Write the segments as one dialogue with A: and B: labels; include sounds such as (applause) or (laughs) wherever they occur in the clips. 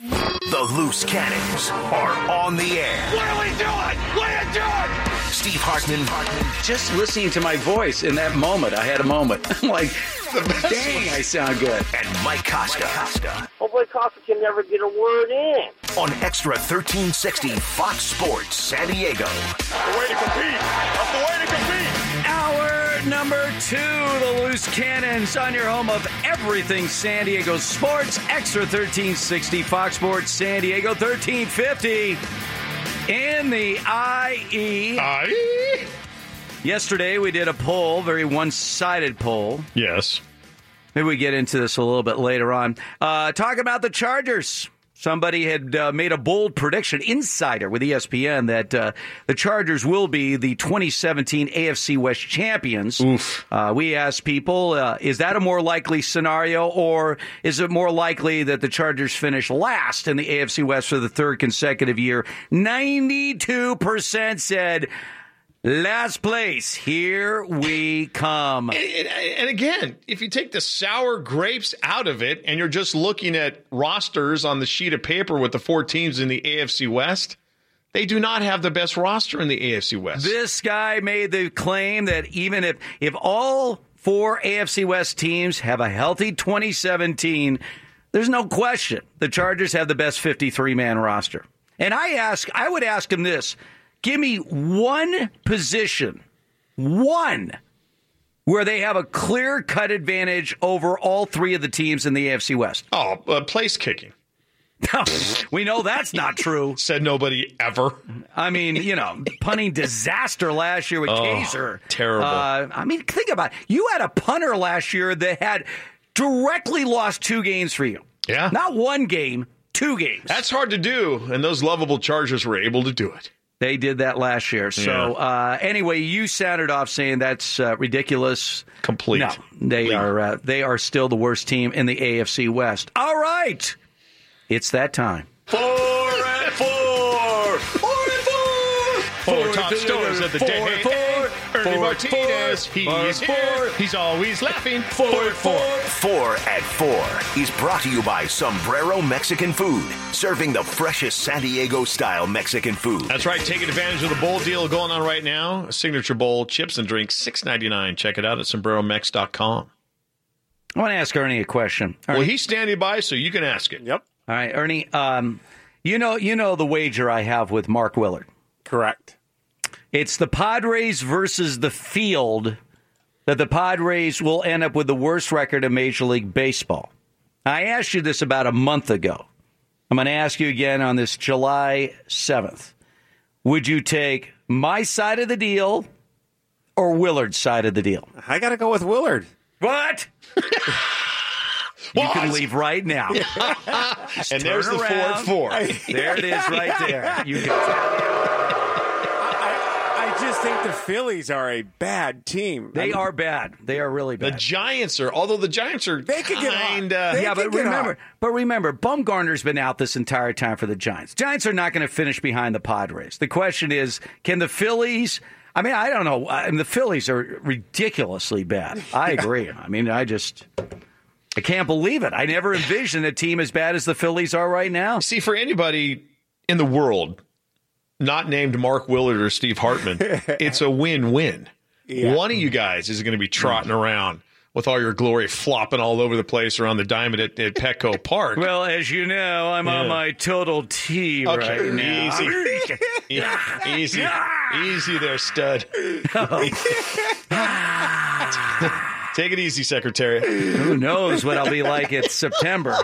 A: The Loose Cannons are on the air.
B: What are we doing? What are you doing?
A: Steve Hartman,
C: Just listening to my voice in that moment, I had a moment. (laughs) I'm like, dang, I sound good.
A: and Mike Costa costa oh
D: Hopefully Costa can never get a word in.
A: on Extra 1360 Fox Sports San Diego.
B: The way to compete. That's the way to compete.
C: Hour number two, the Loose Cannons on your home of everything San Diego sports. Extra 1360 Fox Sports San Diego 1350 in the IE.
E: Aye.
C: Yesterday we did a poll, very one-sided poll.
E: Yes.
C: Maybe we get into this a little bit later on. Uh, talk about the Chargers. Somebody had uh, made a bold prediction, insider with ESPN, that uh, the Chargers will be the 2017 AFC West champions. Uh, we asked people, uh, is that a more likely scenario, or is it more likely that the Chargers finish last in the AFC West for the third consecutive year? 92% said last place. Here we come.
E: And, and- and again, if you take the sour grapes out of it and you're just looking at rosters on the sheet of paper with the four teams in the AFC West, they do not have the best roster in the AFC West.
C: This guy made the claim that even if if all four AFC West teams have a healthy 2017, there's no question the Chargers have the best 53 man roster. And I ask, I would ask him this: Give me one position, one where they have a clear cut advantage over all three of the teams in the AFC West.
E: oh, uh, place kicking. (laughs)
C: we know that's not true. (laughs)
E: Said nobody ever.
C: I mean, you know, punting disaster last year with Kaser.
E: terrible.
C: Uh, I mean, think about it. You had a punter last year that had directly lost two games for you.
E: Yeah.
C: Not one game, two games.
E: That's hard to do, and those lovable Chargers were able to do it.
C: They did that last year. So
E: Yeah.
C: uh, anyway, you sounded off saying that's uh, ridiculous.
E: Complete.
C: No, they
E: Complete.
C: are. Uh, they are still the worst team in the AFC West. All right, it's that time.
E: Four and four. Four and four. Four top stars of the
C: Four,
E: day.
C: four,
E: Ernie
C: four,
E: Martinez.
C: four,
E: He
C: four,
E: is
C: four.
E: here. He's always laughing. Four and four.
A: Four at Four is brought to you by Sombrero Mexican Food, serving the freshest San Diego style Mexican food.
E: That's right. Taking advantage of the bowl deal going on right now. A signature bowl, chips and drinks, six ninety nine. Check it out at sombreromex.com.
C: I want to ask Ernie a question.
E: Well, he's standing by, so you can ask it.
F: Yep.
C: All right, Ernie. Um, you know, you know the wager I have with Mark Willard.
F: Correct.
C: It's the Padres versus the field that the Padres will end up with the worst record in Major League Baseball. I asked you this about a month ago. I'm going to ask you again on this July 7th. Would you take my side of the deal or Willard's side of the deal?
F: I got to go with Willard.
C: What? (laughs) You can leave right now. (laughs)
E: And there's the four
C: around.
E: and four.
C: There it is right there. You can
F: I, I just think the Phillies are a bad team.
C: They
F: I mean,
C: are bad. They are really bad. The.
E: Giants are, although the Giants are
F: They could get hot.
E: kinda,
C: yeah,
F: could
C: but
F: get
C: remember,
F: hot.
C: but remember, Bumgarner's been out this entire time for the Giants. Giants are not going to finish behind the Padres. The question is, can the Phillies? I mean, I don't know. I mean, the Phillies are ridiculously bad. I agree. I mean, I just, I can't believe it. I never envisioned a team as bad as the Phillies are right now.
E: See, for anybody in the world not named Mark Willard or Steve Hartman, (laughs) it's a win-win. One of you guys is going to be trotting around with all your glory flopping all over the place around the diamond at, at Petco (laughs) Park.
C: Well, as you know, I'm on my total T
E: Okay,
C: right now.
E: easy. (laughs) easy, easy there, stud. Oh. Take it easy, Secretary.
C: Who knows what I'll be like in September?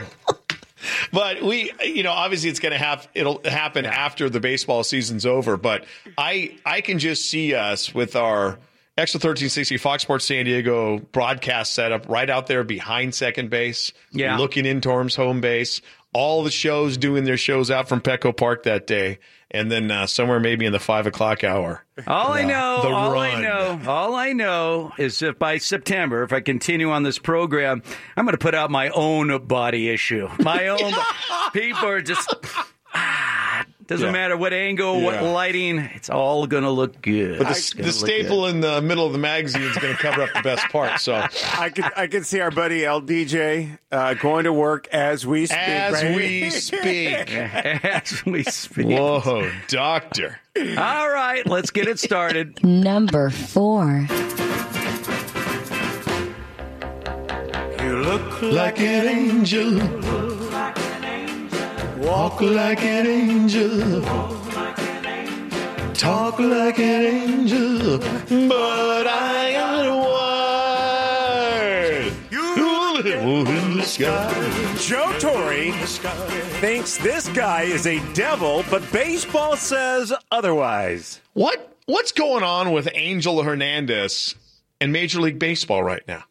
E: But we, you know, obviously it's going to have it'll happen after the baseball season's over. But I, I can just see us with our Extra 1360 Fox Sports San Diego broadcast setup right out there behind second base,
C: Yeah.
E: looking in Torm's home base, all the shows doing their shows out from Petco Park that day, and then uh, somewhere maybe in the five o'clock hour.
C: All I know,
E: The
C: all I know, all I know is if by September, if I continue on this program, I'm going to put out my own body issue. My own. (laughs) people are just. Ah, doesn't
F: Yeah.
C: matter what angle, what lighting, it's all going to look good.
E: But the,
C: gonna
E: the
C: look
E: staple in the middle of the magazine is going to cover up the best part. So (laughs)
F: I can I could see our buddy LDJ uh, going to work as we speak.
E: as
F: right?
E: we (laughs) speak, (laughs)
C: as we speak.
E: whoa, doctor.
C: All right, let's get it started.
G: Number four.
E: You look like an angel. Walk like an angel. Talk like an angel. But I got. You in the sky.
F: Joe Torre thinks this guy is a devil, but baseball says otherwise.
E: What what's going on with Angel Hernandez and Major League Baseball right now?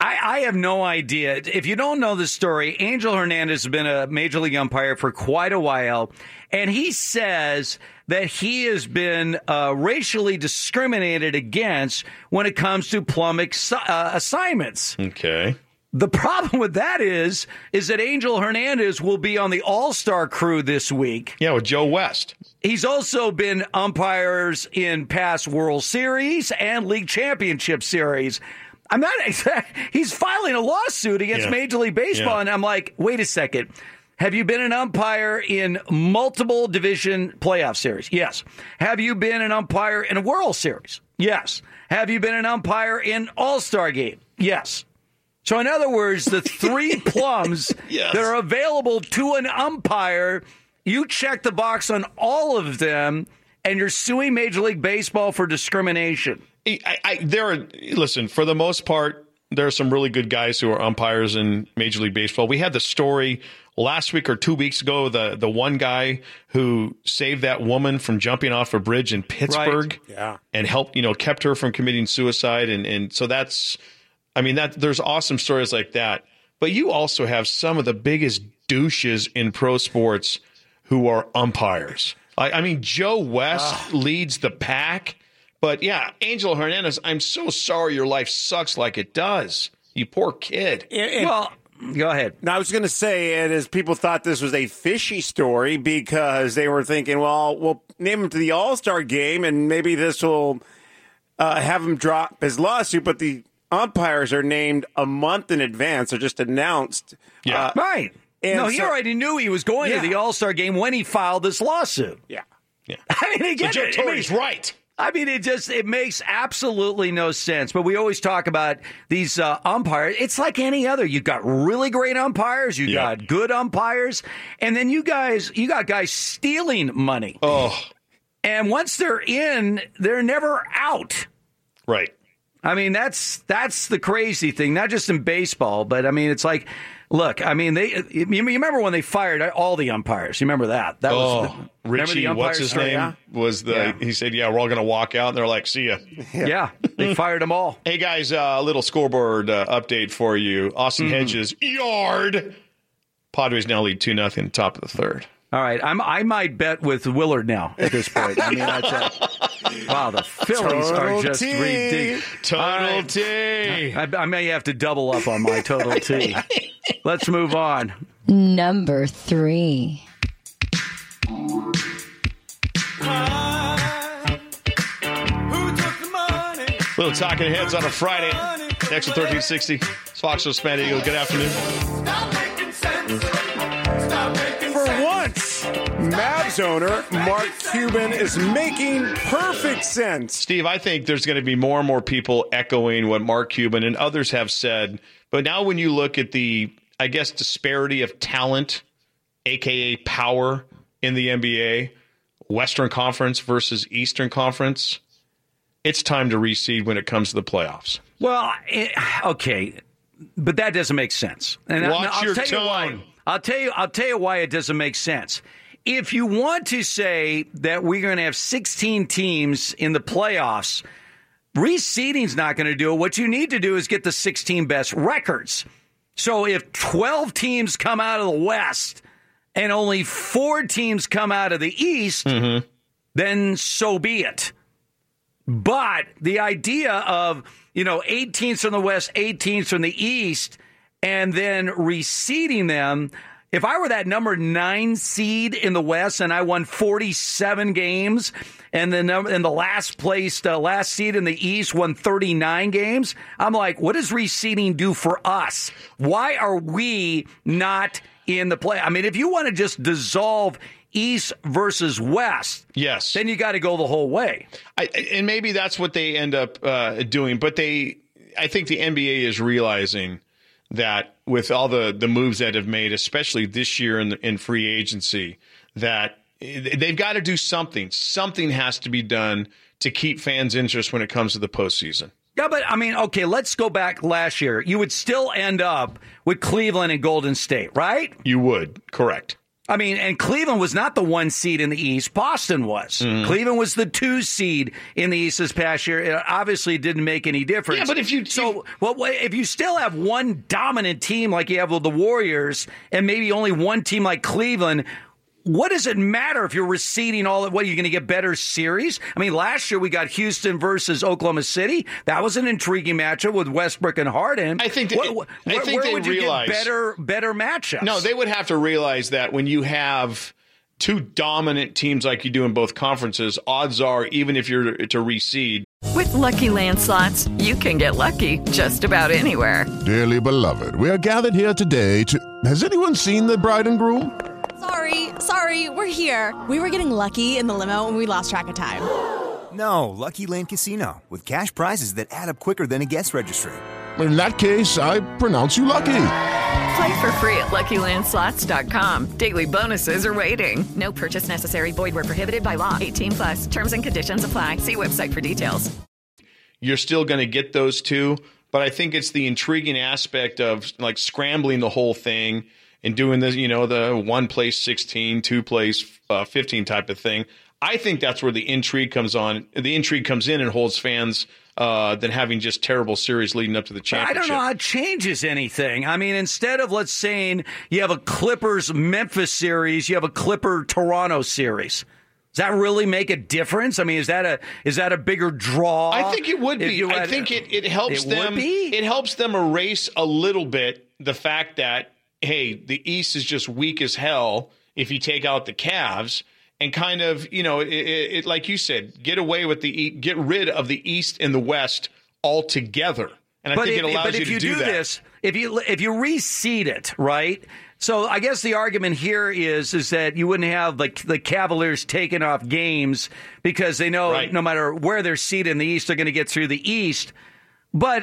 C: I, I have no idea. If you don't know the story, Angel Hernandez has been a major league umpire for quite a while, and he says that he has been uh, racially discriminated against when it comes to plum ex- uh, assignments.
E: Okay.
C: The problem with that is, is that Angel Hernandez will be on the All Star crew this week.
E: Yeah, with Joe West.
C: He's also been umpires in past World Series and League Championship Series. I'm not. (laughs) He's filing a lawsuit against
E: Yeah.
C: Major League Baseball,
E: Yeah.
C: and I'm like, wait a second. Have you been an umpire in multiple division playoff series? Yes. Have you been an umpire in a World Series? Yes. Have you been an umpire in All Star Game? Yes. So, in other words, the (laughs) three plums
E: Yes.
C: that are available to an umpire, you check the box on all of them, and you're suing Major League Baseball for discrimination.
E: I, I, there are listen for the most part there are some really good guys who are umpires in Major League Baseball. We had the story last week or two weeks ago the the one guy who saved that woman from jumping off a bridge in Pittsburgh,
F: Yeah.
E: and helped you know kept her from committing suicide, and and so that's I mean that there's awesome stories like that. But you also have some of the biggest douches in pro sports who are umpires. I, I mean, Joe West ah. leads the pack, but yeah, Angel Hernandez. I'm so sorry your life sucks like it does. You poor kid.
F: And- and-
C: Well, go ahead.
F: Now, I was going to say, and as people thought this was a fishy story because they were thinking, well, we'll name him to the All Star game and maybe this will uh, have him drop his lawsuit. But the umpires are named a month in advance, they're just announced.
E: Yeah.
F: Uh,
C: Right.
F: And
C: no, he
F: so-
C: already knew he was going
F: Yeah.
C: to the All Star game when he filed this lawsuit.
F: yeah. Yeah. (laughs)
C: I mean, again,
E: Joe
C: it
E: Torre's
C: makes-
E: right.
C: I mean, it just it makes absolutely no sense. But we always talk about these uh, umpires. It's like any other. You've got really great umpires. You
E: Yeah.
C: got good umpires, and then you guys, you got guys stealing money.
E: Oh,
C: And once they're in, they're never out.
E: right.
C: I mean, that's that's the crazy thing. Not just in baseball, but I mean, it's like, look, I mean, they. You you remember when they fired all the umpires? You remember that? That
E: Oh,
C: was the,
E: Richie,
C: the
E: what's his
C: Oh,
E: name?
C: yeah.
E: Was the
C: Yeah.
E: he said, "Yeah, we're all going to walk out," and they're like, "See ya."
C: Yeah, they (laughs) fired them all.
E: Hey guys, uh, a little scoreboard uh, update for you. Austin
C: Mm-hmm.
E: Hedges yard. Padres now lead two nothing, top of the third.
C: All right, I'm, I might bet with Willard now at this point. I mean, that's uh, (laughs) wow. The Phillies
F: Total
C: are just
F: T.
C: ridiculous.
E: Total T.
C: I, I may have to double up on my total T. (laughs) Let's move on.
G: Number three.
E: Little talking heads on a Friday. Next to 1360. It's Fox News San Diego. Good afternoon.
F: For once, Mavs owner Mark Cuban is making perfect sense.
E: Steve, I think there's going to be more and more people echoing what Mark Cuban and others have said. But now, when you look at the, I guess, disparity of talent, aka power in the NBA, Western Conference versus Eastern Conference, it's time to reseed when it comes to the playoffs.
C: Well, it, okay, but that doesn't make sense. And I-
E: Watch
C: I'll
E: your
C: tell you why.
E: tone.
C: I'll tell you. I'll tell you why it doesn't make sense. If you want to say that we're going to have 16 teams in the playoffs, reseeding's not going to do it. What you need to do is get the 16 best records. So if 12 teams come out of the West and only four teams come out of the East, mm-hmm. then so be it. But the idea of, you know, 8 teams from the West, 8 teams from the East, and then reseeding them, if I were that number nine seed in the West and I won 47 games, and the number and the last place, the last seed in the East won 39 games, I'm like, what does reseeding do for us? Why are we not in the play? I mean, if you want to just dissolve East versus West,
E: Yes.
C: then you got to go the whole way.
E: I, and maybe that's what they end up uh, doing. But they, I think the NBA is realizing that with all the the moves that have made, especially this year in the, in free agency, that they've got to do something. Something has to be done to keep fans' interest when it comes to the postseason.
C: Yeah, but I mean, okay, let's go back last year. You would still end up with Cleveland and Golden State, right?
E: You would, correct.
C: I mean, and Cleveland was not the one seed in the East. Boston was.
E: Mm-hmm.
C: Cleveland was the two seed in the East this past year. It obviously didn't make any difference.
E: Yeah, but if you-
C: so, well, if you still have one dominant team like you have with the Warriors, and maybe only one team like Cleveland. What does it matter if you're receding all? What you're going to get better series? I mean, last year we got Houston versus Oklahoma City. That was an intriguing matchup with Westbrook and Harden.
E: I think that-
C: What-
E: I
C: where,
E: think
C: where
E: they
C: would you
E: realize-
C: get better better matchups?
E: No, they would have to realize that when you have two dominant teams like you do in both conferences, odds are even if you're to reseed,
H: With Lucky Land slots, you can get lucky just about anywhere.
I: Dearly beloved, we are gathered here today to. Has anyone seen the bride and groom?
J: Sorry, sorry, we're here. We were getting lucky in the limo and we lost track of time. (gasps)
K: No, Lucky Land Casino, with cash prizes that add up quicker than a guest registry.
I: In that case, I pronounce you lucky.
H: Play for free at LuckyLandSlots.com. Daily bonuses are waiting. No purchase necessary. Void where prohibited by law. 18 plus. Terms and conditions apply. See website for details.
E: you're still going to get those two. But I think it's the intriguing aspect of like scrambling the whole thing and doing this, you know, the one place 16, two place uh, 15 type of thing. I think that's where the intrigue comes on. The intrigue comes in and holds fans uh, than having just terrible series leading up to the championship.
C: I don't know how it changes anything. I mean, instead of let's saying you have a Clippers Memphis series, you have a Clipper Toronto series. Does that really make a difference? I mean, is that a is that a bigger draw?
E: I think it would be.
C: you
E: I think it, it helps
C: It
E: them. It helps them erase a little bit the fact that hey, the East is just weak as hell if you take out the Cavs and kind of you know it, it, it like you said, get away with the get rid of the East and the West altogether. And I
C: but
E: think
C: if,
E: it allows
C: but
E: you
C: if
E: to
C: you
E: do, that.
C: this, if you if you reseed it, right? So I guess the argument here is is that you wouldn't have like the Cavaliers taking off games because they know
E: Right.
C: no matter where they're seated in the East, they're going to get through the East. But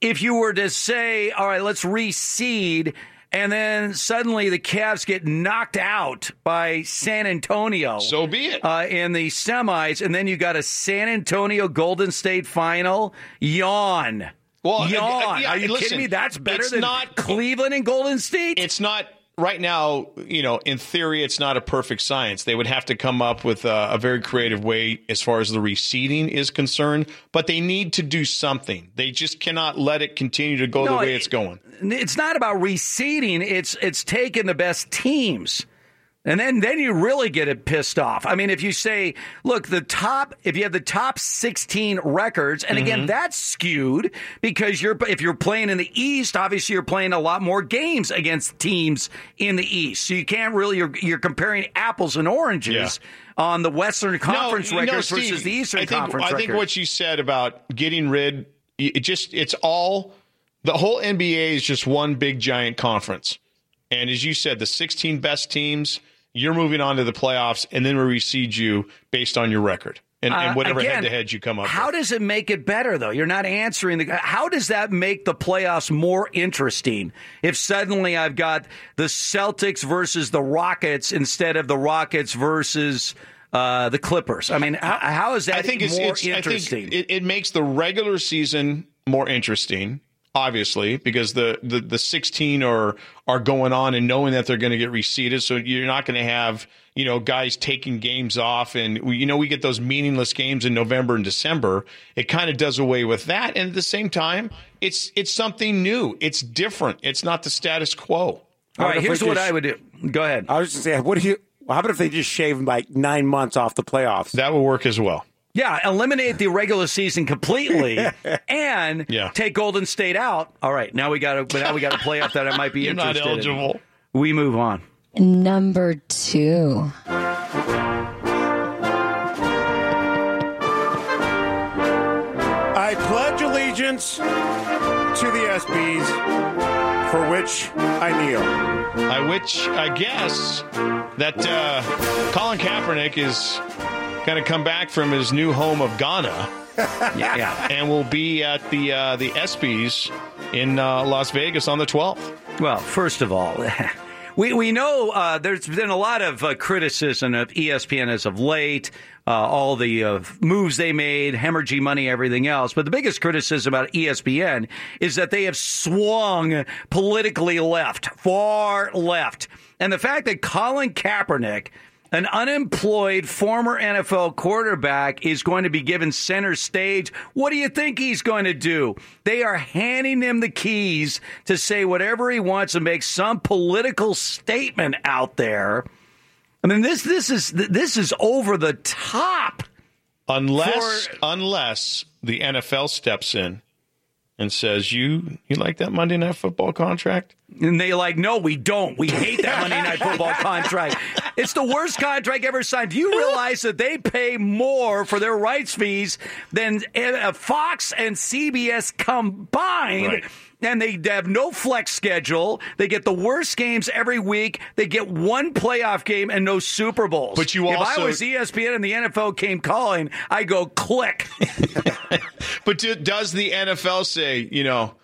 C: if you were to say, all right, let's reseed, and then suddenly the Cavs get knocked out by San Antonio.
E: So be it.
C: Uh, in the semis, and then you got a San Antonio Golden State final. Yawn.
E: Well,
C: yawn.
E: uh, yeah,
C: Are you
E: listen,
C: kidding me? That's better than
E: not-
C: Cleveland and Golden State.
E: it's not right now. You know, in theory, it's not a perfect science. They would have to come up with a, a very creative way as far as the reseeding is concerned. But they need to do something. They just cannot let it continue to go the way
C: it-
E: it's going.
C: it's not about reseeding. It's it's taking the best teams. And then, then you really get it pissed off. I mean, if you say, look, the top, if you have the top 16 records, and again,
E: Mm-hmm.
C: that's skewed because you're, if you're playing in the East, obviously you're playing a lot more games against teams in the East. So you can't really, you're, you're comparing apples and oranges on the Western Conference
E: no,
C: records
E: Steve,
C: versus the Eastern
E: I think,
C: Conference
E: I think
C: records.
E: what you said about getting rid, it just it's all the whole NBA is just one big giant conference, and as you said, the 16 best teams. You're moving on to the playoffs, and then we reseed you based on your record and,
C: Uh,
E: and whatever head to head you come up.
C: How
E: with.
C: does it make it better, though? You're not answering the. How does that make the playoffs more interesting if suddenly I've got the Celtics versus the Rockets instead of the Rockets versus uh, the Clippers? I mean, how, how is that
E: I think it's,
C: more
E: it's I
C: interesting?
E: think it, it makes the regular season more interesting obviously, because the, the, the 16 are, are going on and knowing that they're going to get reseeded. So you're not going to have, you know, guys taking games off. And, we, you know, we get those meaningless games in November and December. It kind of does away with that. And at the same time, it's, it's something new. It's different. It's not the status quo.
C: All right, here's what
F: just-
C: I would do. Go ahead.
F: I was just saying, what do you? How about if they just shave like nine months off the playoffs?
E: That would work as well.
C: Yeah, eliminate the regular season completely, (laughs) and
E: Yeah.
C: take Golden State out. All right, now we got to now we got a playoff that I might be (laughs)
E: You're not
C: interested. in.
E: eligible.
C: We move on.
G: Number two.
F: I pledge allegiance to the ESPYS, for which I kneel.
E: I which I guess that uh, Colin Kaepernick is going to come back from his new home of Ghana. (laughs)
C: Yeah, yeah.
E: and will be at the uh, the ESPYS in uh, Las Vegas on the 12th.
C: Well, first of all, (laughs) we we know uh, there's been a lot of uh, criticism of ESPN as of late, uh, all the uh, moves they made, hemorrhaging money, everything else. But the biggest criticism about ESPN is that they have swung politically left, far left, and the fact that Colin Kaepernick. An unemployed former NFL quarterback is going to be given center stage. What do you think he's going to do? They are handing him the keys to say whatever he wants and make some political statement out there. I mean, this this is this is over the top.
E: Unless
C: For-
E: unless the NFL steps in and says you you like that Monday Night Football contract?
C: And they like, no, we don't. We hate that Monday Night Football contract. (laughs) It's the worst contract ever signed. Do you realize that they pay more for their rights fees than uh, Fox and CBS combined?
E: Right.
C: And they have no flex schedule. They get the worst games every week. They get one playoff game and no Super Bowls.
E: But you also, if
C: I was ESPN and the NFL came calling, I go click. (laughs)
E: But do, does the NFL say you know?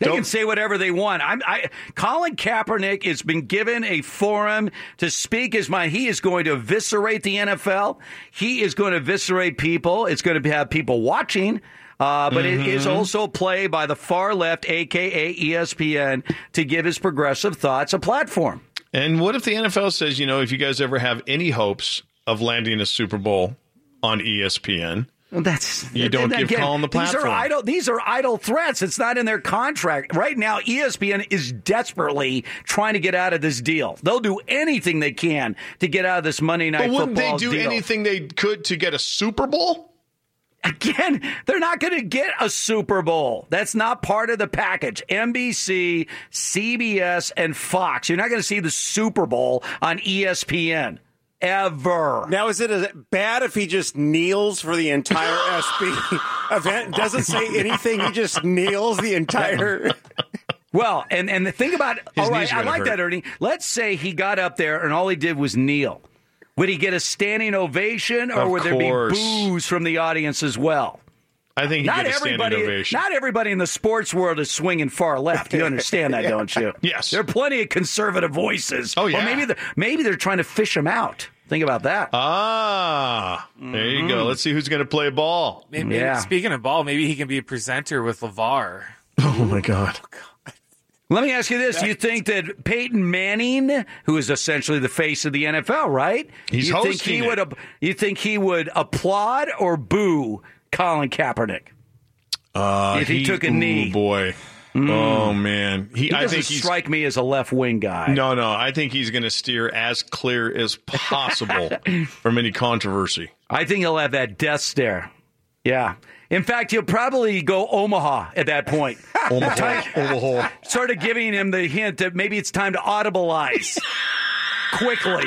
C: They
E: don't-
C: can say whatever they want. I'm, I, Colin Kaepernick has been given a forum to speak his mind. He is going to eviscerate the NFL. He is going to eviscerate people. It's going to have people watching. Uh, but it is
E: Mm-hmm.
C: also play by the far left, aka ESPN, to give his progressive thoughts a platform.
E: And what if the NFL says, you know, if you guys ever have any hopes of landing a Super Bowl on E ESPN,
C: That's
E: You don't give Colin the
C: These are
E: platform.
C: idle. These are idle threats. It's not in their contract right now. ESPN is desperately trying to get out of this deal. They'll do anything they can to get out of this Monday night
E: but wouldn't they do
C: deal.
E: anything they could to get a Super Bowl?
C: Again, they're not going to get a Super Bowl. That's not part of the package. NBC, CBS, and Fox. You're not going to see the Super Bowl on ESPN ever.
F: Now, is it a, bad if he just kneels for the entire (gasps) SB event? Doesn't say anything. He just kneels the entire. (laughs)
C: Well, and and the thing about
E: His
C: all
E: knees
C: right,
E: are
C: I like
E: hurt.
C: that, Ernie. Let's say he got up there and all he did was kneel. Would he get a standing ovation, or
E: Of
C: would there be boos from the audience as well?
E: I think
C: Not
E: get a standing
C: everybody, not everybody in the sports world is swinging far left. You understand that, (laughs) don't you?
E: Yes.
C: there are plenty of conservative voices.
E: Oh,
C: Or
E: yeah.
C: maybe they're, maybe they're trying to fish him out. Think about that.
E: ah, there you go. Let's see who's going to play ball.
L: Maybe,
C: Yeah.
L: Speaking of ball, maybe he can be a presenter with LaVar. (laughs)
E: Oh my God!
C: Let me ask you this: You think that Peyton Manning, who is essentially the face of the NFL, right?
E: He's
C: you think
E: hosting
C: he
E: it.
C: would? You think he would applaud or boo Colin Kaepernick?
E: Uh,
C: If he took a knee. Mm.
E: boy. Oh man, he.
C: He
E: I
C: doesn't
E: think
C: strike me as a left wing guy.
E: No, no. I think he's going to steer as clear as possible (laughs) from any controversy.
C: I think he'll have that death stare. Yeah. In fact, he'll probably go Omaha at that point. (laughs)
E: Omaha, Omaha.
C: sort of giving him the hint that maybe it's time to audibilize (laughs) quickly.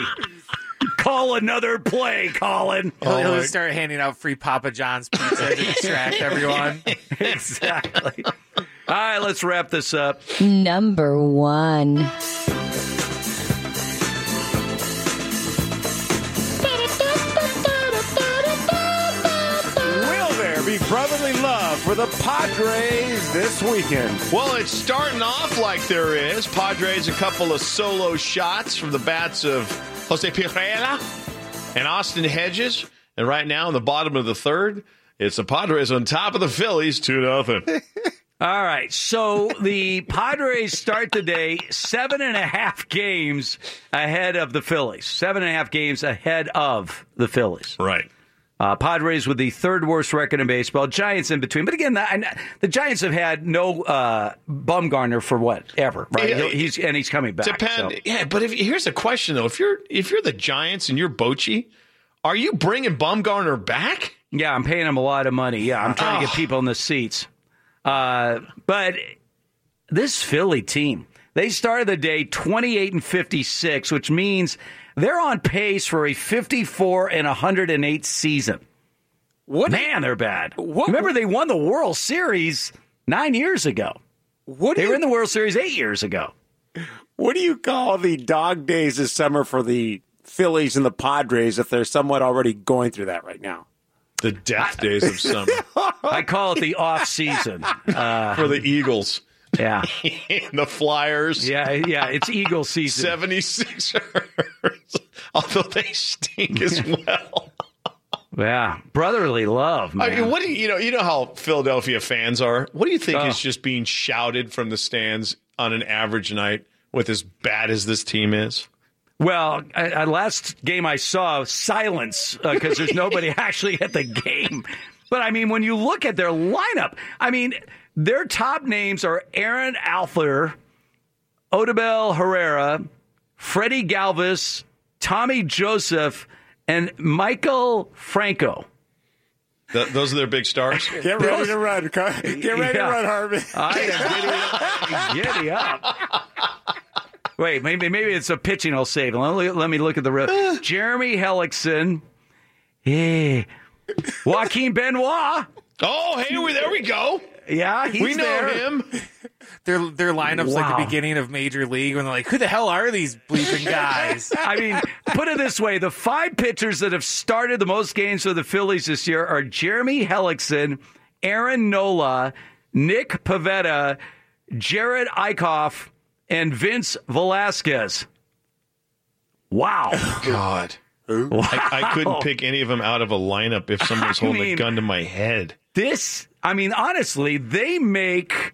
C: Call another play, Colin.
L: He'll, he'll
E: my-
L: just start handing out free Papa John's pizza to distract (laughs) everyone. (laughs)
C: exactly. All right, let's wrap this up.
G: Number one.
F: Will there be brotherly love for the Padres this weekend?
E: Well, it's starting off like there is. Padres a couple of solo shots from the bats of Jose Pirela and Austin Hedges. And right now in the bottom of the third, it's the Padres on top of the Phillies, 2 nothing. (laughs)
C: All right. So the Padres start the day seven and a half games ahead of the Phillies. Seven and a half games ahead of the Phillies.
E: Right.
C: Uh, Padres with the third worst record in baseball. Giants in between. But again, the, the Giants have had no uh, Bumgarner for what ever, right?
E: Yeah,
C: he's and he's coming back.
E: Depend.
C: so.
E: Yeah, but if, here's a question though: if you're if you're the Giants and you're Bochy, are you bringing Bumgarner back?
C: Yeah, I'm paying him a lot of money. Yeah, I'm trying to get
E: Oh.
C: people in the seats. Uh, but this Philly team, they started the day 28 and 56, which means they're on pace for a 54 and 108 season.
L: What
C: Man, they're bad.
L: What-
C: Remember, they won the World Series nine years ago.
L: What
C: They
L: do
C: were
L: you,
C: in the World Series eight years ago.
F: What do you call the dog days this summer for the Phillies and the Padres if they're somewhat already going through that right now?
E: The death days of summer (laughs)
C: I call it the off season. Uh,
E: for the Eagles
C: yeah, (laughs)
E: and the Flyers.
C: yeah, yeah. It's Eagle season.
E: 76ers. (laughs) Although they stink as well.
C: Yeah, brotherly love, man.
E: I mean, what do you, you know? You know how Philadelphia fans are. What do you think
C: Oh.
E: is just being shouted from the stands on an average night with as bad as this team is?
C: Well, I, I, last game I saw, silence uh, because there's nobody (laughs) actually at the game. But I mean, when you look at their lineup, I mean, their top names are Aaron Altherr, Odubel Herrera, Freddie Galvis, Tommy Joseph, and Maikel Franco.
E: Th- those are their big stars. (laughs)
F: Get ready to run. Car- Get ready
C: Yeah.
F: to run, Harvey.
C: I am giddy, (laughs) giddy up. Wait, maybe maybe it's a pitching I'll save. Let me, let me look at the rest. (sighs) Jeremy Hellickson. Yeah. Joaquin Benoit.
E: Oh, hey, we, there we go.
C: Yeah, he's
E: we know
C: there.
E: him. (laughs)
L: their their lineups like the beginning of Major League when they're like, who the hell are these bleeping guys? (laughs)
C: I mean, put it this way: the five pitchers that have started the most games for the Phillies this year are Jeremy Hellickson, Aaron Nola, Nick Pivetta, Jerad Eickhoff, and Vince Velasquez. Wow. (laughs)
E: God. I, I couldn't pick any of them out of a lineup if someone was
C: I
E: holding
C: mean-
E: a gun to my head.
C: This, I mean, honestly, they make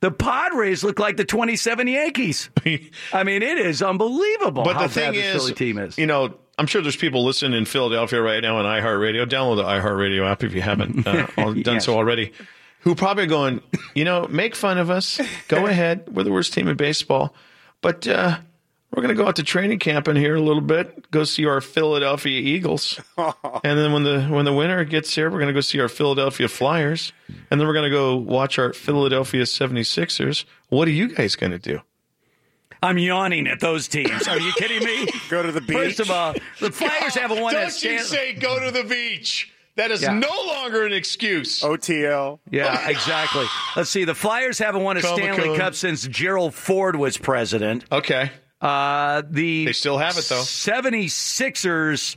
C: the Padres look like the 27 Yankees. (laughs) I mean, it is unbelievable
E: But
C: how
E: the thing is,
C: Philly team is.
E: you know, I'm sure there's people listening in Philadelphia right now on iHeartRadio. Download the iHeartRadio app if you haven't uh, (laughs) done
C: Yes.
E: so already. Who probably are going, you know, make fun of us. Go (laughs) ahead. We're the worst team in baseball. But uh, we're going to go out to training camp in here a little bit, go see our Philadelphia Eagles. (laughs) and then when the when the winter gets here, we're going to go see our Philadelphia Flyers. And then we're going to go watch our Philadelphia 76ers. What are you guys going to do?
C: I'm yawning at those teams. Are you kidding me? (laughs)
F: Go to the beach.
C: First of all, the Flyers haven't won a
E: Don't you
C: Stan-
E: say go to the beach. That is
C: Yeah.
E: no longer an excuse.
F: OTL.
C: Yeah, exactly. Let's see. The Flyers haven't won a
E: Comic-Con.
C: Stanley Cup since Gerald Ford was president.
E: Okay.
C: Uh, the
E: They still have it, though.
C: 76ers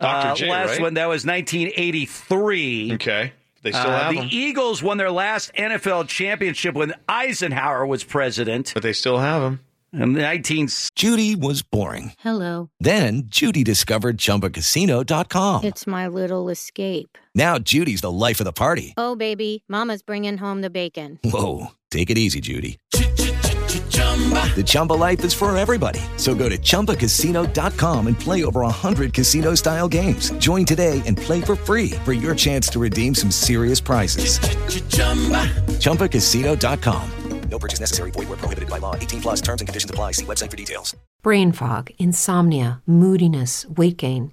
E: Dr.
C: uh,
E: J,
C: last
E: right?
C: one that was 1983.
E: Okay. They still
C: Uh,
E: have
C: the
E: them.
C: Eagles won their last NFL championship when Eisenhower was president.
E: But they still have them.
C: In 19
M: Judy was boring.
N: Hello.
M: Then Judy discovered ChumbaCasino.com.
N: It's my little escape.
M: Now Judy's the life of the party.
N: Oh, baby, Mama's bringing home the bacon.
M: Whoa, take it easy, Judy. The Chumba life is for everybody. So go to ChumbaCasino.com and play over 100 casino-style games. Join today and play for free for your chance to redeem some serious prizes. ChumbaCasino.com. No purchase necessary. Void where prohibited by law. 18 plus terms and conditions apply. See website for details.
O: Brain fog, insomnia, moodiness, weight gain.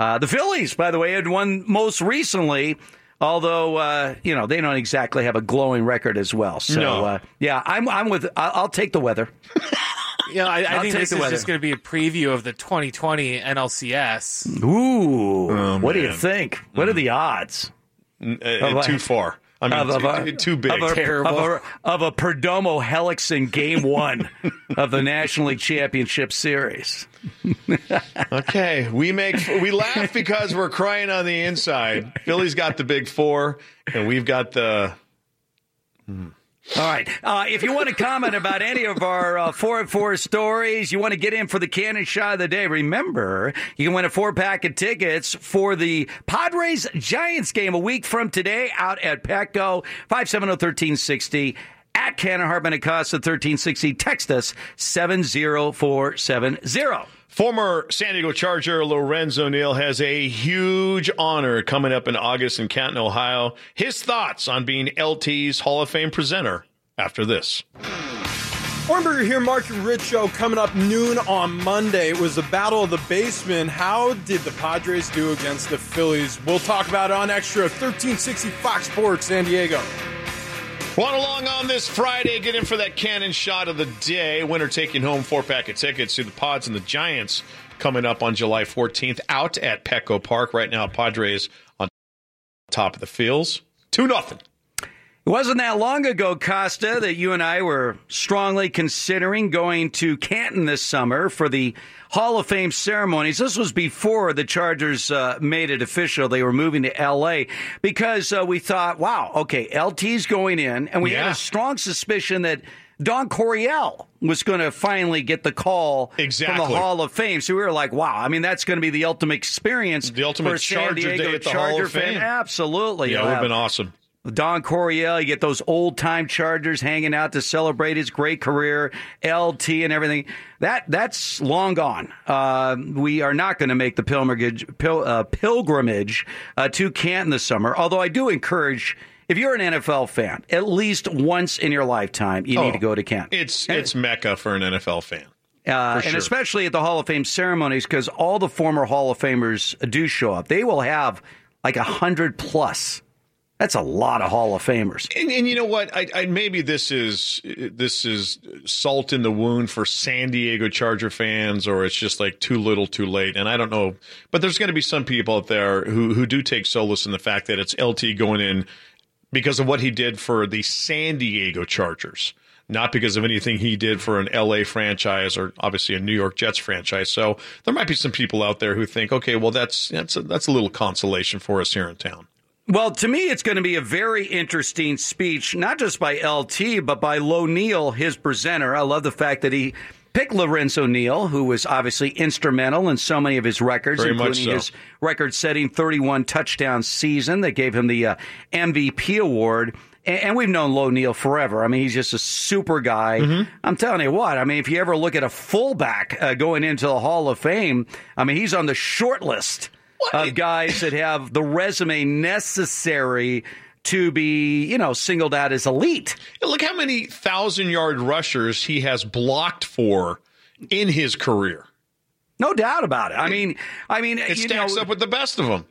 C: Uh, the Phillies, by the way, had won most recently, although, uh, you know, they don't exactly have a glowing record as well. So,
E: No.
C: uh, yeah, I'm, I'm with, I'll, I'll take the weather. (laughs)
L: You know, I, I
C: I'll
L: think
C: take
L: this
C: the
L: is
C: weather.
L: just going to be a preview of the 2020 NLCS.
C: Ooh.
E: Oh,
C: what do you think? What are the odds?
E: Uh, too far. I mean,
C: Of- of a-
E: too, (laughs) too big.
C: Of a, of a, of a Perdomo Helix in game one of the National League Championship Series. (laughs)
E: okay, we make we laugh because we're crying on the inside. Philly's got the big four, and we've got the. Hmm.
C: All right. Uh, if you want to comment about any of our uh, four and four stories, you want to get in for the cannon shot of the day, remember, you can win a four pack of tickets for the Padres Giants game a week from today out at Petco, 570 1360. At Cannon Hartman Acosta 1360. Text us 70470.
E: Former San Diego Charger Lorenzo Neal has a huge honor coming up in August in Canton, Ohio. His thoughts on being LT's Hall of Fame presenter after this.
P: Ohrnberger here, Mark and Rich show coming up noon on Monday. It was the battle of the basement. How did the Padres do against the Phillies? We'll talk about it on Extra 1360 Fox Sports San Diego.
E: Run along on this Friday. Get in for that cannon shot of the day. Winner taking home four pack of tickets to the Pods and the Giants coming up on July 14th out at Petco Park. Right now, Padres on top of the fields. 2 nothing.
C: It wasn't that long ago, Costa, that you and I were strongly considering going to Canton this summer for the Hall of Fame ceremonies. This was before the Chargers uh, made it official. They were moving to L.A. because uh, we thought, wow, okay, LT's going in, and we had a strong suspicion that Don Coryell was going to finally get the call
E: Exactly.
C: from the Hall of Fame. So we were like, wow, I mean, that's going to be the ultimate experience.
E: The ultimate
C: for a San Diego
E: day at the
C: Charger
E: Hall
C: fan.
E: Fame.
C: Absolutely.
E: Yeah, it would have- been awesome.
C: Don Coryell, you get those old time Chargers hanging out to celebrate his great career, LT and everything. That that's long gone. Uh, we are not going to make the pilgrimage pil, uh, pilgrimage uh, to Canton this summer. Although I do encourage, if you're an NFL fan, at least once in your lifetime, you
E: Oh,
C: need to go to Canton.
E: It's it's Mecca for an NFL fan.
C: Uh,
E: For
C: and especially at the Hall of Fame ceremonies, because all the former Hall of Famers do show up. They will have like a hundred plus. That's a lot of Hall of Famers.
E: And, and you know what? I, I maybe this is this is salt in the wound for San Diego Charger fans, or it's just like too little, too late. And I don't know, but there's going to be some people out there who who do take solace in the fact that it's LT going in because of what he did for the San Diego Chargers, not because of anything he did for an LA franchise or obviously a New York Jets franchise. So there might be some people out there who think, okay, well that's that's a, that's a little consolation for us here in town.
C: Well, to me, it's going to be a very interesting speech, not just by LT, but by Lo Neal, his presenter. I love the fact that he picked Lorenzo Neal, who was obviously instrumental in so many of his records,
E: Very
C: including
E: so.
C: his record setting 31 touchdown season that gave him the uh, MVP award. And, and we've known Lo Neal forever. I mean, he's just a super guy.
E: Mm-hmm.
C: I'm telling you what, I mean, if you ever look at a fullback uh, going into the Hall of Fame, I mean, he's on the short list of guys that have the resume necessary to be, you know, singled out as elite.
E: Look how many thousand yard rushers he has blocked for in his career.
C: No doubt about it. I mean, I mean,
E: It stacks
C: know,
E: up with the best of them.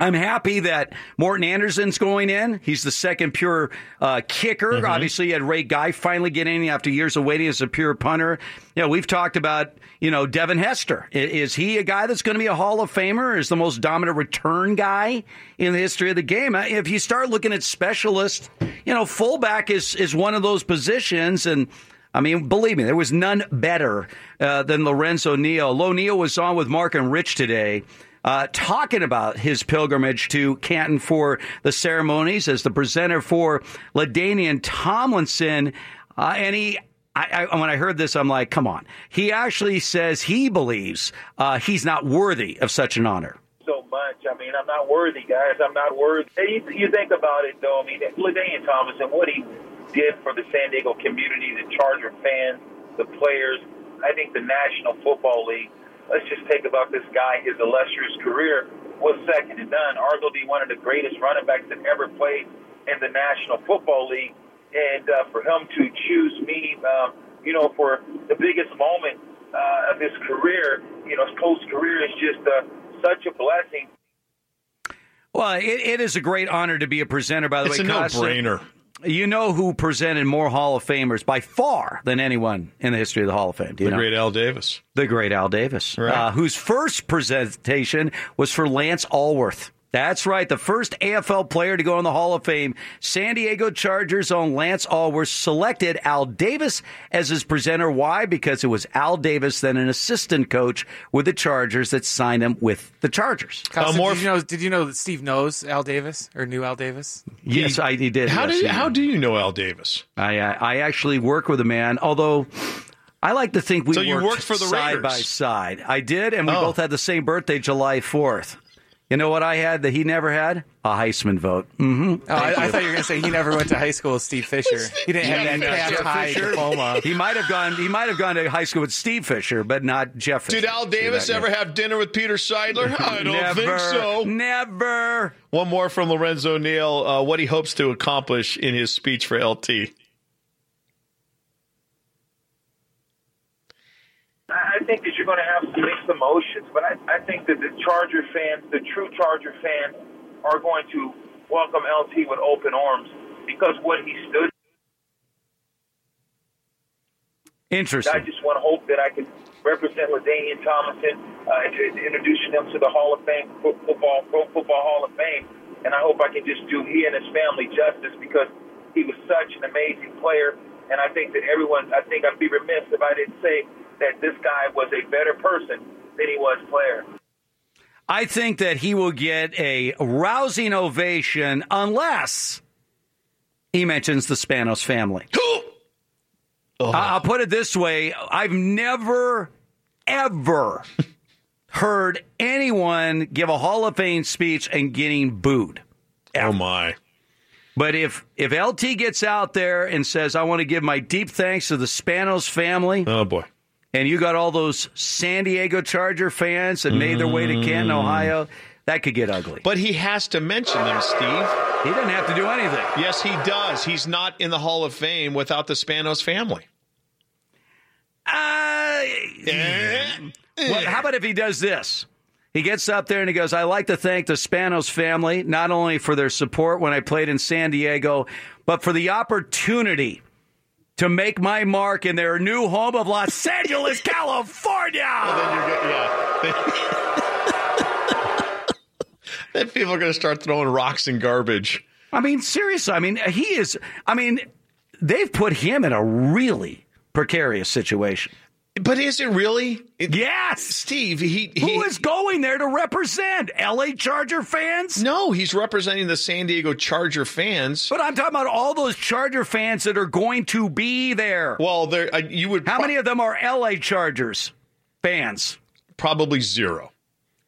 C: I'm happy that Morten Andersen's going in. He's the second pure uh, kicker.
E: Mm-hmm.
C: Obviously, you had Ray Guy finally get in after years of waiting as a pure punter. You know, we've talked about, you know, Devin Hester. Is he a guy that's going to be a Hall of Famer? Is the most dominant return guy in the history of the game? Uh, If you start looking at specialists, you know, fullback is is one of those positions, and I mean, believe me, there was none better uh, than Lorenzo Neal. Lo Neal was on with Mark and Rich today. Uh, talking about his pilgrimage to Canton for the ceremonies as the presenter for LaDainian Tomlinson. Uh, and he, I, I, when I heard this, I'm like, come on. He actually says he believes uh, he's not worthy of such an honor.
Q: so much. I mean, I'm not worthy, guys. I'm not worthy. You, you think about it, though. I mean, LaDainian Tomlinson, what he did for the San Diego community, the Charger fans, the players, I think the National Football League. Let's just take about this guy. His illustrious career was second to none. Arguably one of the greatest running backs that ever played in the National Football League. And uh, for him to choose me, um, you know, for the biggest moment uh, of his career, you know, his post career is just uh, such a blessing.
C: Well, it, it is a great honor to be a presenter, by the
E: It's
C: way.
E: a no-brainer.
C: You know who presented more Hall of Famers by far than anyone in the history of the Hall of Fame? Do you
E: The
C: know?
E: great Al Davis.
C: The great Al Davis,
E: Right.
C: uh, whose first presentation was for Lance Alworth. That's right. The first AFL player to go in the Hall of Fame, San Diego Chargers own Lance Alworth selected Al Davis as his presenter. Why? Because it was Al Davis, then an assistant coach with the Chargers, that signed him with the Chargers.
L: Carson, did you know? Did you know that Steve knows Al Davis or knew Al Davis?
C: Yes, I he did.
E: How
C: yes,
E: do
C: he
E: how do you know Al Davis?
C: I uh, I actually work with a man, although I like to think we
E: So you
C: worked,
E: worked for the
C: side
E: Raiders?
C: by side. I did, and we
E: Oh.
C: both had the same birthday, July fourth. You know what I had that he never had? A Heisman vote. Mm-hmm.
L: Oh, I, I thought you were going to say he never went to high school with Steve Fisher. He didn't have that
C: Jeff
L: high
C: Fisher.
L: diploma.
C: He might have gone. He might have gone to high school with Steve Fisher, but not Jeff. Fisher.
E: Did Al Davis ever
C: yeah.
E: have dinner with Peter Seidler? I don't
C: Never.
E: think so.
C: Never.
E: One more from Lorenzo Neal. Uh, what he hopes to accomplish in his speech for LT.
Q: I I think that you're going to have some mixed emotions, but I, I think that the Charger fans, the true Charger fans, are going to welcome LT with open arms because what he stood.
C: Interesting.
Q: I just want to hope that I can represent LaDainian Tomlinson, uh, in- introducing him to the Hall of Fame, football, Pro Football Hall of Fame, and I hope I can just do he and his family justice because he was such an amazing player, and I think that everyone, I think I'd be remiss if I didn't say that this guy was a better person than he was player.
C: I think that he will get a rousing ovation unless he mentions the Spanos family. (gasps) Oh. I- I'll put it this way I've never, ever (laughs) heard anyone give a Hall of Fame speech and getting booed.
E: Oh, my.
C: But if if LT gets out there and says, "I want to give my deep thanks to the Spanos family,"
E: oh boy,
C: and you got all those San Diego Charger fans that made their way to Canton, mm. Ohio, that could get ugly.
E: But he has to mention them, Steve.
C: He doesn't have to do anything.
E: Yes, he does. He's not in the Hall of Fame without the Spanos family.
C: Uh, eh? Eh. well, how about if he does this? He gets up there and he goes, I like to thank the Spanos family, not only for their support when I played in San Diego, but for the opportunity to make my mark in their new home of Los Angeles, (laughs) California. (laughs)
E: Then people are going to start throwing rocks and garbage.
C: I mean, seriously. I mean, he is. I mean, they've put him in a really precarious situation.
E: But is it really?
C: yes,
E: Steve. He,
C: who is going there to represent L.A. Charger fans?
E: No, he's representing the San Diego Charger fans.
C: But I'm talking about all those Charger fans that are going to be there.
E: Well, there uh, you would.
C: How many of them are L.A. Chargers fans?
E: Probably zero.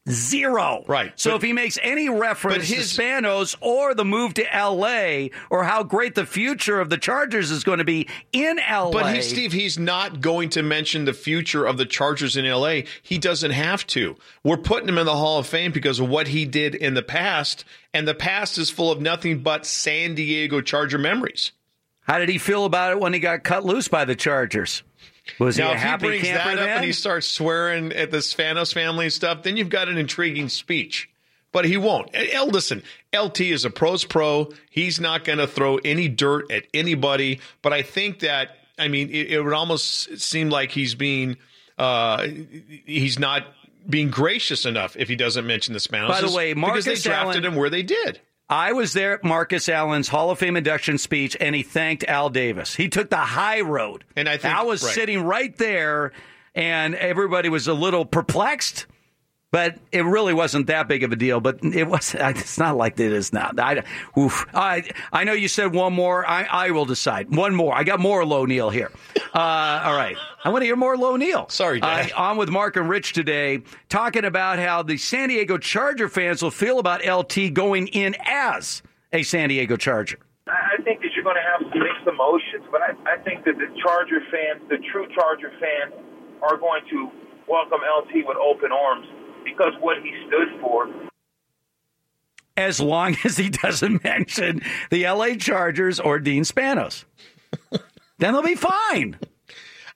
C: Zero.
E: Right.
C: So
E: But-
C: if he makes any reference
E: his-
C: to Spanos or the move to L.A. or how great the future of the Chargers is going to be in L.A.
E: But he, Steve, he's not going to mention the future of the Chargers in LA. He doesn't have to. We're putting him in the Hall of Fame because of what he did in the past, and the past is full of nothing but San Diego Charger memories.
C: How did he feel about it when he got cut loose by the Chargers? Was
E: now,
C: he a
E: if
C: happy
E: he brings
C: camper
E: that up
C: then?
E: and he starts swearing at the Spanos family and stuff, then you've got an intriguing speech. But he won't. Eh, listen, LT is a pro's pro. He's not going to throw any dirt at anybody. But I think that, I mean, it, it would almost seem like he's being, uh, he's not being gracious enough if he doesn't mention the Spanos.
C: By the way,
E: because they drafted
C: Allen-
E: him where they did.
C: I was there at Marcus Allen's Hall of Fame induction speech, and he thanked Al Davis. He took the high road,
E: and I think-
C: Al was
E: right.
C: sitting right there, and everybody was a little perplexed. But it really wasn't that big of a deal. But it was. (laughs) It's not like it is now. I, oof. I, I know you said one more. I, I will decide. One more. I got more Lo Neal here. Uh, all right. I want to hear more Lo Neal.
E: Sorry, Dad.
C: Uh, on with Mark and Rich today, talking about how the San Diego Charger fans will feel about LT going in as a San Diego Charger.
Q: I I think that you're going to have some mixed emotions, but I, I think that the Charger fans, the true Charger fans, are going to welcome LT with open arms because what he stood for.
C: As long (laughs) as he doesn't mention the LA Chargers or Dean Spanos. (laughs) then they'll be fine.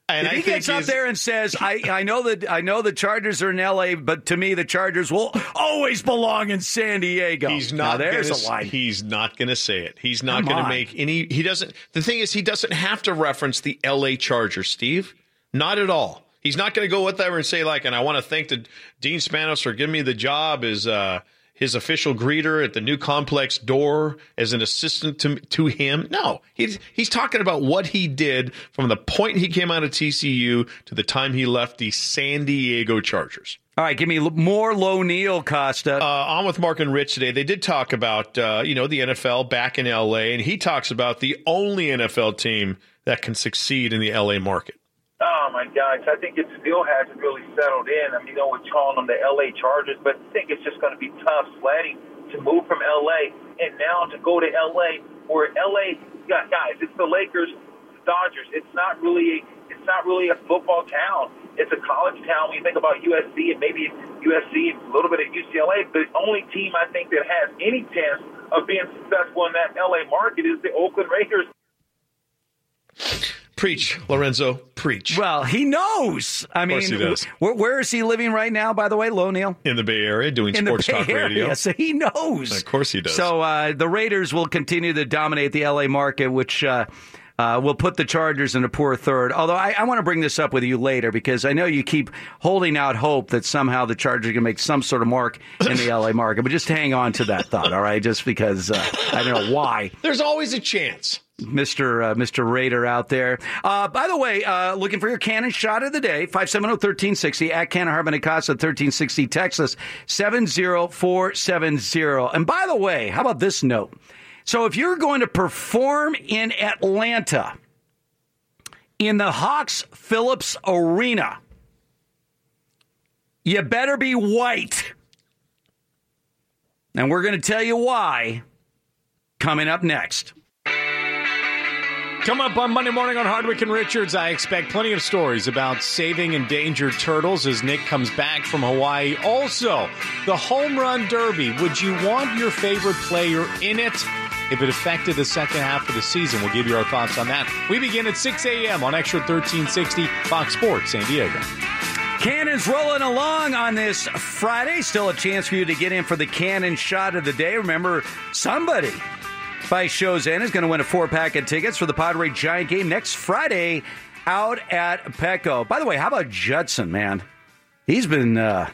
E: And
C: if
E: I
C: he
E: think
C: gets up there and says, I, I know that I know the Chargers are in LA, but to me the Chargers will always belong in San Diego.
E: He's
C: Now,
E: not.
C: there's
E: gonna,
C: a line.
E: He's not going to say it. He's not
C: Come
E: going to
C: on.
E: make any. He doesn't. The thing is, he doesn't have to reference the L.A. Chargers, Steve. Not at all. He's not going to go with whatever and say like, and I want to thank the Dean Spanos for giving me the job as uh, his official greeter at the new complex door as an assistant to, to him. No, he's, he's talking about what he did from the point he came out of TCU to the time he left the San Diego Chargers.
C: All right, give me more Lo Neal Costa.
E: Uh, on with Mark and Rich today. They did talk about uh, you know the NFL back in LA, and he talks about the only NFL team that can succeed in the LA market.
Q: Oh my gosh, I think it still hasn't really settled in. I mean, you know, we're calling them the LA Chargers, but I think it's just going to be tough sledding to move from LA and now to go to LA, where LA, guys, it's the Lakers, the Dodgers. It's not really, it's not really a football town. It's a college town. When you think about USC and maybe USC, and a little bit of UCLA, the only team I think that has any chance of being successful in that LA market is the Oakland Raiders.
E: Preach, Lorenzo. Preach.
C: Well, he knows. I mean,
E: course he does.
C: wh- where is he living right now? By the way, Lo Neal.
E: In the Bay Area, doing
C: in
E: sports talk
C: Area,
E: radio.
C: so he knows.
E: Of course he does.
C: So uh, the Raiders will continue to dominate the LA market, which uh, uh, will put the Chargers in a poor third. Although I, I want to bring this up with you later because I know you keep holding out hope that somehow the Chargers can make some sort of mark in the LA market. But just hang on to that thought, all right? Just because uh, I don't know why. (laughs)
E: There's always a chance.
C: Mr. Uh, Mr. Raider out there. Uh, by the way, uh, looking for your cannon shot of the day, 570-1360 at Cannon Harbin Acosta 1360 Texas 70470. And by the way, how about this note? So if you're going to perform in Atlanta in the Hawks Phillips Arena, you better be white. And we're going to tell you why coming up next.
L: Come up on Monday morning on Hardwick and Richards. I expect plenty of stories about saving endangered turtles as Nick comes back from Hawaii. Also, the home run derby. Would you want your favorite player in it? If it affected the second half of the season, we'll give you our thoughts on that. We begin at 6 a.m. on Extra 1360 Fox Sports San Diego.
C: Cannon's rolling along on this Friday. Still a chance for you to get in for the Cannon shot of the day. Remember, somebody by show's in is going to win a four pack of tickets for the Padre Giant game next Friday out at Petco. By the way, how about Judson, man? He's been. Uh,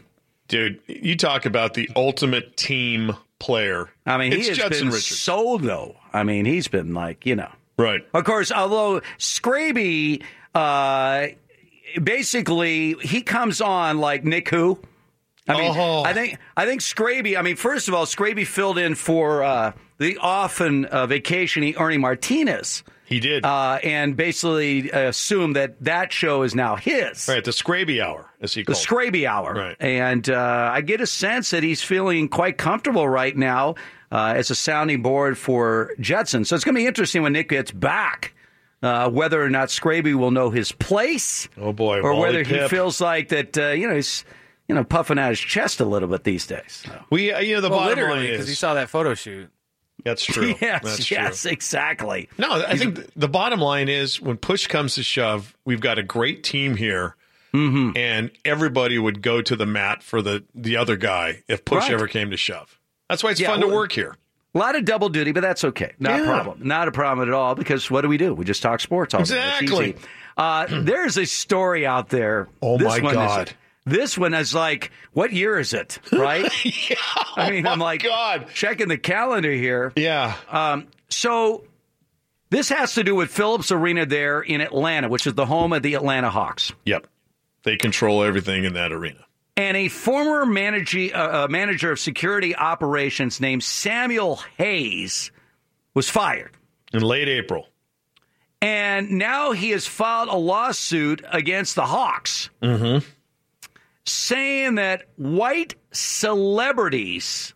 E: Dude, you talk about the ultimate team player.
C: I mean,
E: it's
C: he has
E: Judson
C: been
E: Richards.
C: Though I mean, he's been like, you know.
E: Right.
C: Of course, although Scraby, uh, basically, he comes on like Nick Who. I mean,
E: Oh.
C: I think I think Scraby. I mean, first of all, Scraby filled in for uh, the often uh, vacationing Ernie Martinez.
E: He did,
C: uh, and basically assumed that that show is now his.
E: Right, the Scraby Hour, as he called. The
C: Scraby Hour.
E: Right.
C: And uh, I get a sense that he's feeling quite comfortable right now uh, as a sounding board for Judson. So it's going to be interesting when Nick gets back. Uh, whether or not Scraby will know his place,
E: Oh boy,
C: or
E: Wally
C: whether he feels like that, uh, you know, he's you know puffing out his chest a little bit these days. So.
E: We, uh, you know, the
L: well,
E: bottom
L: literally,
E: line
L: because
E: is
L: he saw that photo shoot.
E: that's (laughs) true.
C: yes,
E: that's
C: yes,
E: true.
C: exactly.
E: No, I think th- the bottom line is when push comes to shove, we've got a great team here,
C: Mm-hmm.
E: and everybody would go to the mat for the the other guy if push
C: Right.
E: ever came to shove. That's why it's
C: Yeah,
E: fun to work here.
C: A lot of double duty, but that's okay. Not a problem. Not a problem at all because what do we do? We just talk sports all day. It's
E: Exactly.
C: Uh, (clears throat) there's a story out there.
E: Oh,
C: This
E: my
C: one is-
E: God.
C: This one is like, what year is it? (laughs) Right?
E: yeah,
C: I mean,
E: oh
C: I'm like
E: God.
C: checking the calendar here.
E: Yeah.
C: Um, so this has to do with Phillips Arena there in Atlanta, which is the home of the Atlanta Hawks.
E: Yep. They control everything in that arena.
C: And a former manager, uh, uh, manager of security operations named Samuel Hayes was fired.
E: In late April.
C: And now he has filed a lawsuit against the Hawks
E: Mm-hmm.
C: Saying that white celebrities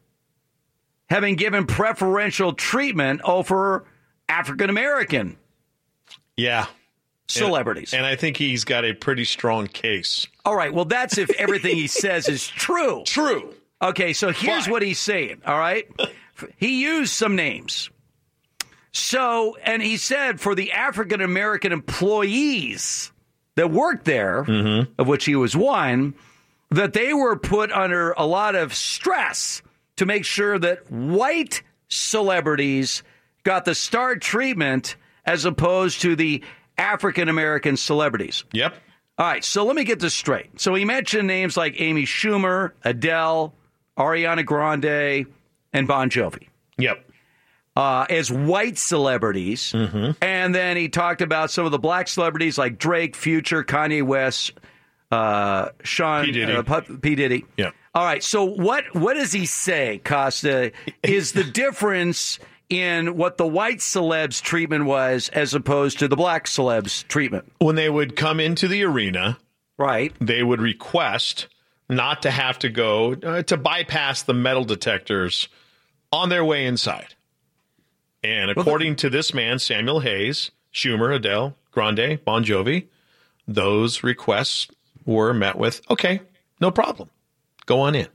C: have been given preferential treatment over African American
E: Yeah.
C: celebrities.
E: And I think he's got a pretty strong case.
C: All right, well, that's if everything he says is true. (laughs)
E: True.
C: Okay, so here's what he's saying, all right? he used some names. So, and he said for the African American employees that worked there, mm-hmm. of which he was one, that they were put under a lot of stress to make sure that white celebrities got the star treatment as opposed to the African American celebrities.
E: Yep.
C: All right, so let me get this straight. So he mentioned names like Amy Schumer, Adele, Ariana Grande, and Bon Jovi.
E: Yep.
C: Uh, as white celebrities.
E: Mm-hmm.
C: And then he talked about some of the black celebrities like Drake, Future, Kanye West, uh, Sean,
E: P. Diddy.
C: Uh, P. Diddy.
E: Yeah.
C: All right. So what what does he say, Costa? Is the (laughs) difference in what the white celebs treatment was as opposed to the black celebs treatment?
E: When they would come into the arena,
C: right,
E: they would request not to have to go uh, to bypass the metal detectors on their way inside. And according to this man, Samuel Hayes, Schumer, Adele, Grande, Bon Jovi, those requests were met with, okay, no problem. Go on in.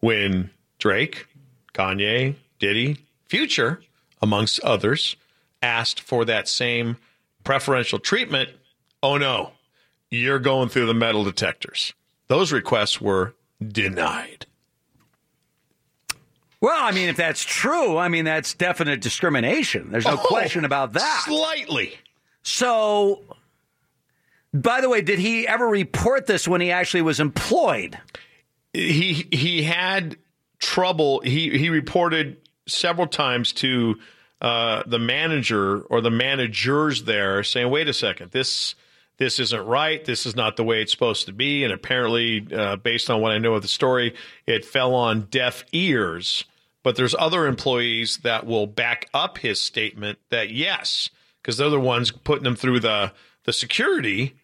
E: When Drake, Kanye, Diddy, Future, amongst others, asked for that same preferential treatment, oh no, you're going through the metal detectors. Those requests were denied.
C: Well, I mean, if that's true, I mean that's definite discrimination. There's no
E: Oh,
C: question about that.
E: Slightly.
C: So, by the way, did he ever report this when he actually was employed?
E: he he had trouble. He he reported several times to uh, the manager or the managers there, saying, "Wait a second, this this isn't right. This is not the way it's supposed to be." And apparently, uh, based on what I know of the story, it fell on deaf ears. But there's other employees that will back up his statement that yes, because they're the ones putting him through the the security.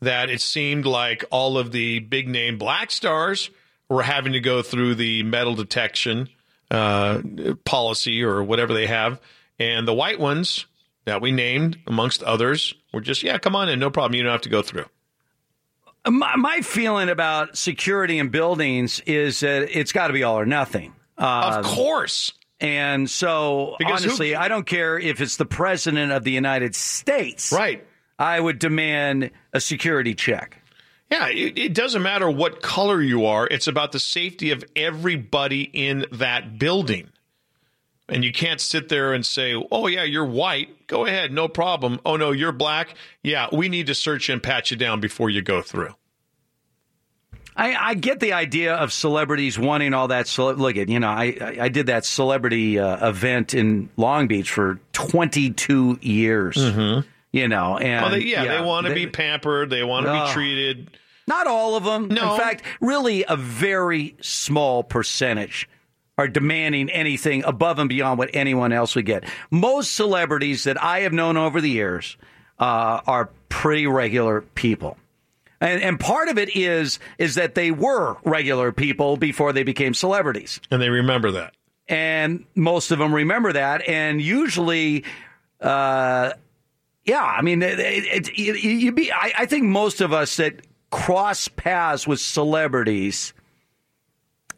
E: That it seemed like all of the big name black stars were having to go through the metal detection uh, policy or whatever they have, and the white ones that we named, amongst others, were just yeah, come on in, no problem, you don't have to go through.
C: My, my feeling about security in buildings is that it's got to be all or nothing.
E: Of course.
C: And so,
E: Because who-
C: honestly, I don't care if it's the president of the United States.
E: Right.
C: I would demand a security check.
E: Yeah, it, it doesn't matter what color you are. It's about the safety of everybody in that building. And you can't sit there and say, oh, yeah, you're white. Go ahead, no problem. Oh, no, you're black. Yeah, we need to search and pat you down before you go through.
C: I, I get the idea of celebrities wanting all that. Cele- look at you know, I I- did that celebrity uh, event in Long Beach for 22 years. You know, and
E: well, they, yeah, they want to be pampered. They want to
C: Ugh.
E: be treated.
C: Not all of them.
E: No.
C: In fact, really a very small percentage are demanding anything above and beyond what anyone else would get. Most celebrities that I have known over the years uh, are pretty regular people. And, and part of it is is that they were regular people before they became celebrities.
E: And they remember that.
C: And most of them remember that. And usually, uh, yeah, I mean, it, it, it, you, you be. I, I think most of us that cross paths with celebrities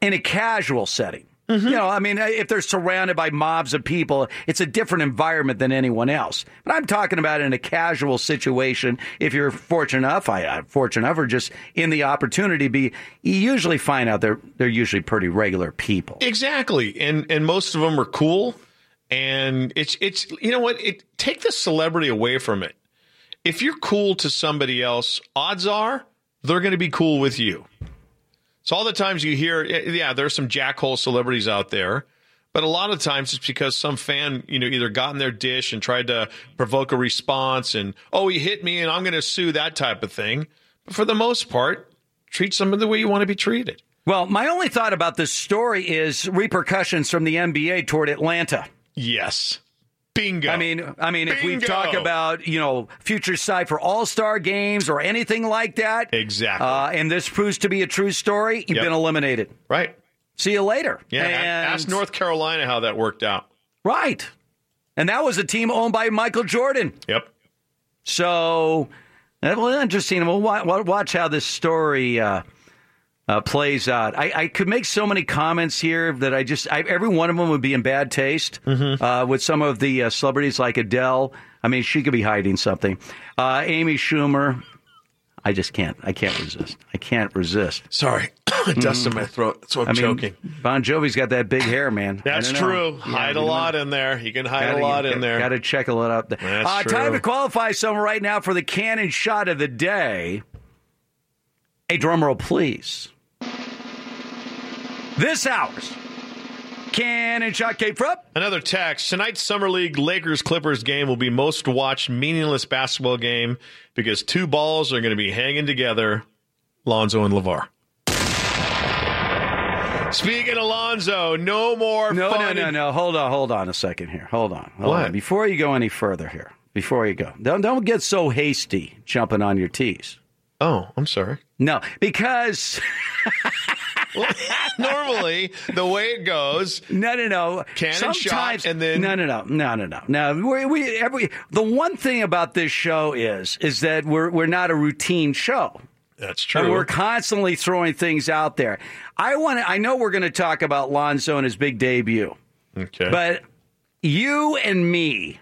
C: in a casual setting. Mm-hmm. You know, I mean, if they're surrounded by mobs of people, it's a different environment than anyone else. But I'm talking about in a casual situation. If you're fortunate enough, I, I'm fortunate enough, or just in the opportunity, to be you usually find out they're they're usually pretty regular people.
E: Exactly, and and most of them are cool. And it's it's you know what? It take the celebrity away from it. If you're cool to somebody else, odds are they're going to be cool with you. So all the times you hear, eh, yeah, there's some jackhole celebrities out there, but a lot of times it's because some fan, you know, either got in their dish and tried to provoke a response, and oh, he hit me, and I'm going to sue that type of thing. But for the most part, treat someone the way you want to be treated.
C: Well, my only thought about this story is repercussions from the NBA toward Atlanta.
E: Yes. Bingo.
C: I mean, I mean, if we
E: Bingo.
C: talk about you know future side for All Star games or anything like that,
E: exactly,
C: uh, and this proves to be a true story, you've
E: Yep.
C: been eliminated.
E: Right.
C: See you later.
E: Yeah,
C: And-
E: ask North Carolina how that worked out.
C: Right. And that was a team owned by Michael Jordan.
E: Yep.
C: So, well, interesting. Well, wa- wa- watch how this story uh, uh, plays out. I, I could make so many comments here that I just, I, every one of them would be in bad taste uh, with some of the uh, celebrities like Adele. I mean, she could be hiding something. Uh, Amy Schumer. I just can't. I can't resist. I can't resist.
E: Sorry, (coughs) dust in my throat. That's why I'm
C: I mean,
E: choking.
C: Bon Jovi's got that big hair, man.
E: That's
C: I don't know.
E: true.
C: Yeah,
E: hide a
C: you know.
E: lot in there. You can hide
C: Gotta-
E: a lot in there.
C: Got to check a lot up there.
E: That's
C: uh,
E: true.
C: Time to qualify someone right now for the cannon shot of the day. A drum roll, please. This hour's Can and Shot Cape Frup.
E: Another text. Tonight's Summer League Lakers Clippers game will be most watched meaningless basketball game because two balls are going to be hanging together Lonzo and LaVar. Speaking of Lonzo, no more
C: No,
E: fun.
C: no, no, no. Hold on, hold on a second here. Hold on. Hold
E: What?
C: on. Before you go any further here, before you go, don't don't get so hasty jumping on your tees.
E: Oh, I'm sorry.
C: No, because (laughs) (laughs)
E: Normally, the way it goes,
C: no, no, no.
E: Cannon shot, and then
C: no, no, no, no, no, no. No, we, we every the one thing about this show is is that we're we're not a routine show.
E: That's
C: And
E: true.
C: we're constantly throwing things out there. I want to. I know we're going to talk about Lonzo and his big debut.
E: Okay.
C: But you and me,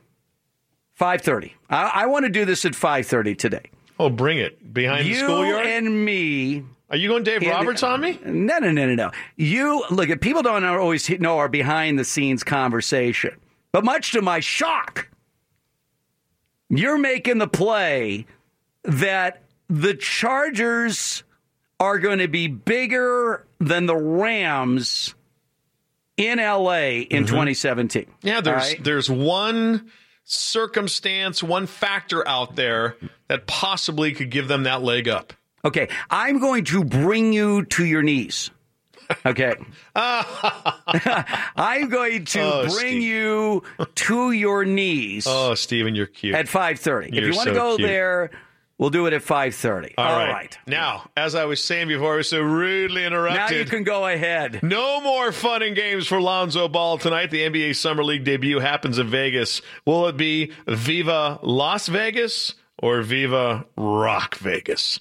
C: five thirty. I, I want to do this at five thirty today.
E: Oh, bring it behind
C: you
E: the schoolyard.
C: You and me.
E: Are you going Dave Roberts on me?
C: No, no, no, no, no. You look at people don't always know our behind the scenes conversation, but much to my shock, you're making the play that the Chargers are going to be bigger than the Rams in LA in 2017.
E: Mm-hmm. Yeah, there's
C: right?
E: there's one circumstance, one factor out there that possibly could give them that leg up.
C: Okay, I'm going to bring you to your knees. Okay. (laughs) (laughs) I'm going to
E: Oh,
C: bring
E: Steve.
C: you to your knees
E: Oh, Steven, you're cute.
C: at 5:30. If you want to
E: so
C: go
E: cute.
C: there, we'll do it at 5:30.
E: All right.
C: right.
E: Now, as I was saying before, I was so rudely interrupted.
C: Now you can go ahead.
E: No more fun and games for Lonzo Ball tonight. The NBA Summer League debut happens in Vegas. Will it be Viva Las Vegas or Viva Rock Vegas?